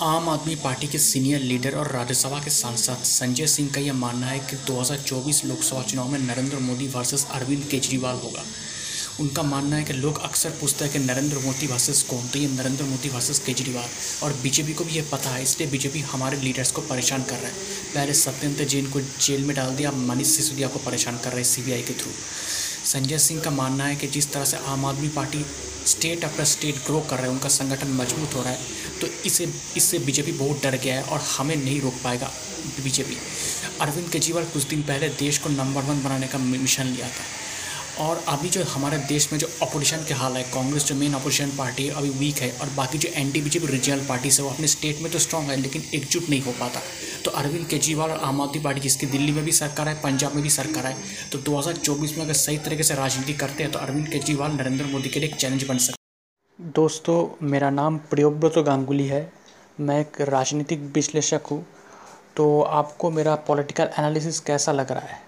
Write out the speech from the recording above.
आम आदमी पार्टी के senior leader और राज्यसभा के सांसद संजय सिंह का यह मानना है कि 2024 लोकसभा चुनाव में नरेंद्र मोदी वर्सेस अरविंद केजरीवाल होगा। उनका मानना है कि लोग अक्सर पूछते हैं कि नरेंद्र मोदी वर्सेस कौन तो ये नरेंद्र मोदी वर्सेस केजरीवाल। और बीजेपी को भी ये पता है, इसलिए बीजेपी हमारे लीडर्स को परेशान कर रहा है। पहले सत्येंद्र जैन को जेल में डाल दिया मनीष सिसोदिया को परेशान कर रहे हैं सीबीआई के थ्रू। संजय सिंह का मानना है कि जिस तरह से Aam Aadmi party state after state grow कर रहे हैं, उनका संगठन मज़बूत हो रहा है तो इसे, इससे बीजेपी बहुत डर गया है और हमें नहीं रोक पाएगा बीजेपी। अरविंद केजरीवाल कुछ दिन पहले देश को नंबर वन बनाने का मिशन लिया था। और अभी जो हमारे देश में जो अपोजिशन के हाल है, कांग्रेस जो मेन अपोजिशन पार्टी है, अभी वीक है और बाकी जो एंटी बीजेपी रीजनल पार्टी है, वो अपने स्टेट में तो स्ट्रांग है, लेकिन एकजुट नहीं हो पाता। तो अरविंद केजरीवाल और आम आदमी पार्टी जिसकी दिल्ली में भी सरकार है, पंजाब में भी सरकार है तो 2024 में अगर सही तरीके से राजनीति करते हैं तो अरविंद केजरीवाल नरेंद्र मोदी के लिए एक चैलेंज बन सकता दोस्तों, मेरा नाम प्रियोव्रत गांगुली है। मैं एक राजनीतिक विश्लेषक हूँ। तो आपको मेरा पॉलिटिकल एनालिसिस कैसा लग रहा है?